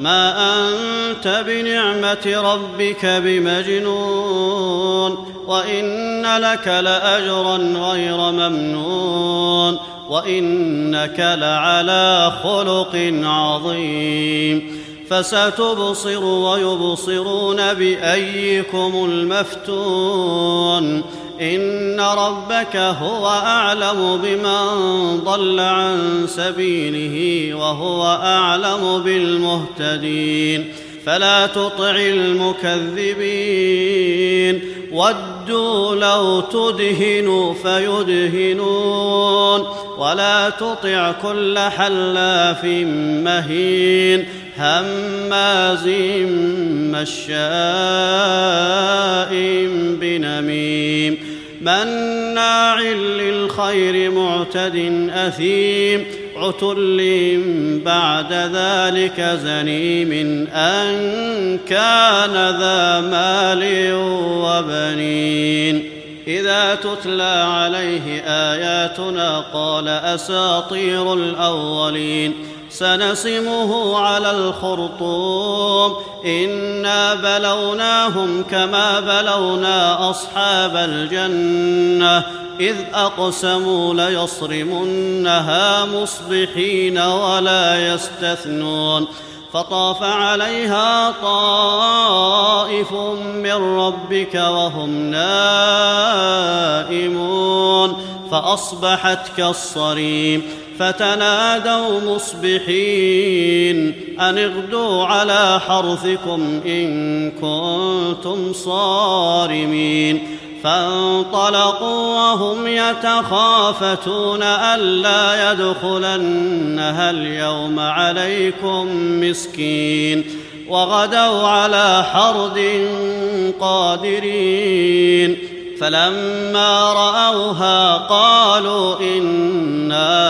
ما أنت بنعمة ربك بمجنون وإن لك لاجرا غير ممنون وإنك لعلى خلق عظيم. فستبصر ويبصرون بأيكم المفتون. إن ربك هو أعلم بمن ضل عن سبيله وهو أعلم بالمهتدين. فلا تطع المكذبين. ودوا لو تدهن فيدهنون. ولا تطع كل حلاف مهين. هماز مشاء بنميم مناع للخير معتد أثيم عتل بعد ذلك زنيم أن كان ذا مال وبنين إذا تتلى عليه آياتنا قال أساطير الأولين سنسمه على الخرطوم. إنا بلوناهم كما بلونا أصحاب الجنة. إذ أقسموا ليصرمنها مصبحين ولا يستثنون. فطاف عليها طائف من ربك وهم نائمون. فأصبحت كالصريم. فتنادوا مصبحين أن اغدوا على حرثكم إن كنتم صارمين فانطلقوا وهم يتخافتون ألا يدخلنها اليوم عليكم مسكين وغدوا على حرد قادرين فلما رأوها قالوا إنا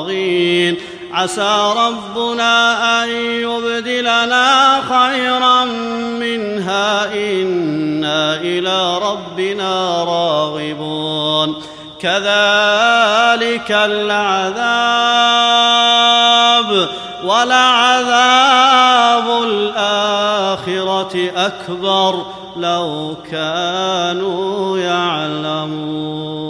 طاغين عسى ربنا أن يبدلنا خيرا منها. إنا إلى ربنا راغبون. كذلك العذاب ولعذاب الآخرة أكبر. لو كانوا يعلمون.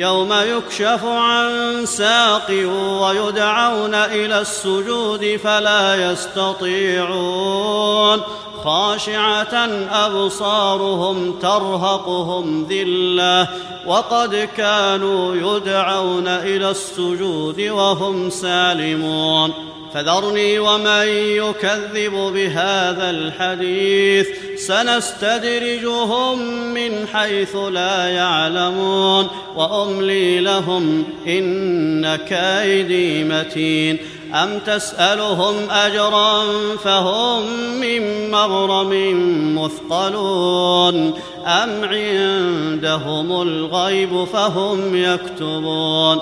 يوم يكشف عن ساق ويدعون إلى السجود فلا يستطيعون خاشعة أبصارهم ترهقهم ذلة وقد كانوا يدعون إلى السجود وهم سالمون. فذرني ومن يكذب بهذا الحديث سنستدرجهم من حيث لا يعلمون وأملي لهم إن كيدي متين. أم تسألهم أجرا فهم من مغرم مثقلون أم عندهم الغيب فهم يكتبون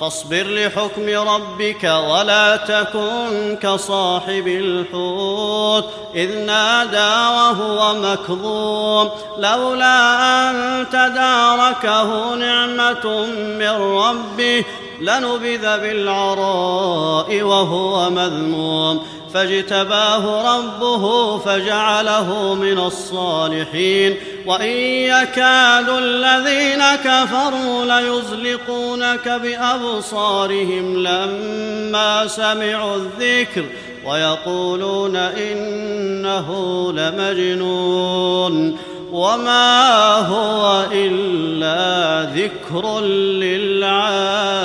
فاصبر لحكم ربك ولا تكن كصاحب الحوت إذ نادى وهو مكظوم لولا أن تداركه نعمة من ربه لنبذ بالعراء وهو مذموم. فاجتباه ربه فجعله من الصالحين. وإن يكاد الذين كفروا ليزلقونك بأبصارهم لما سمعوا الذكر ويقولون إنه لمجنون. وما هو إلا ذكر للعالمين.